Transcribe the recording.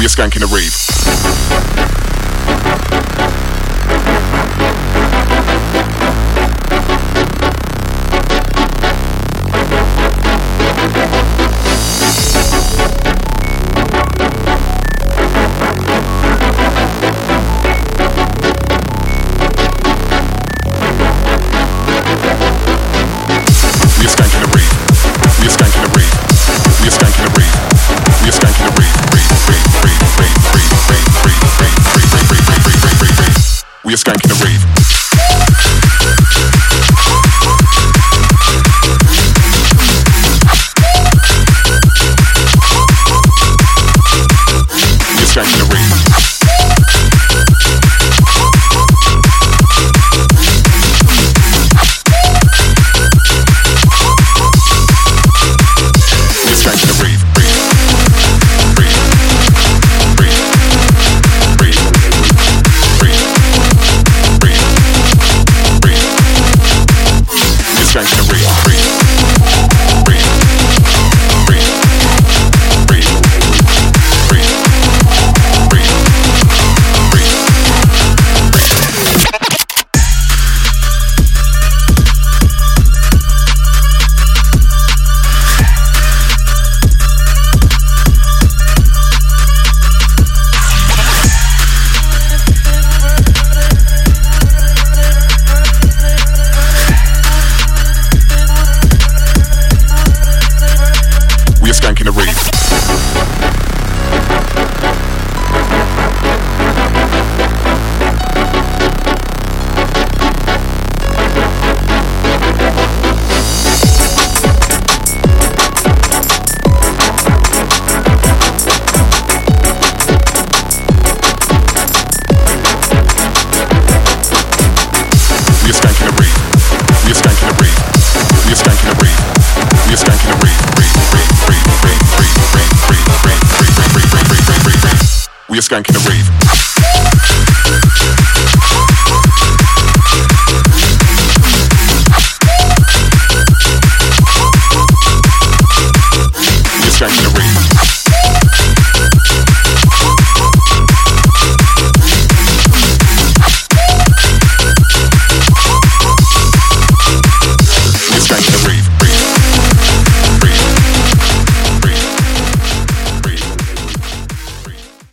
We are skanking a rave. We are skanking We are skanking the rave.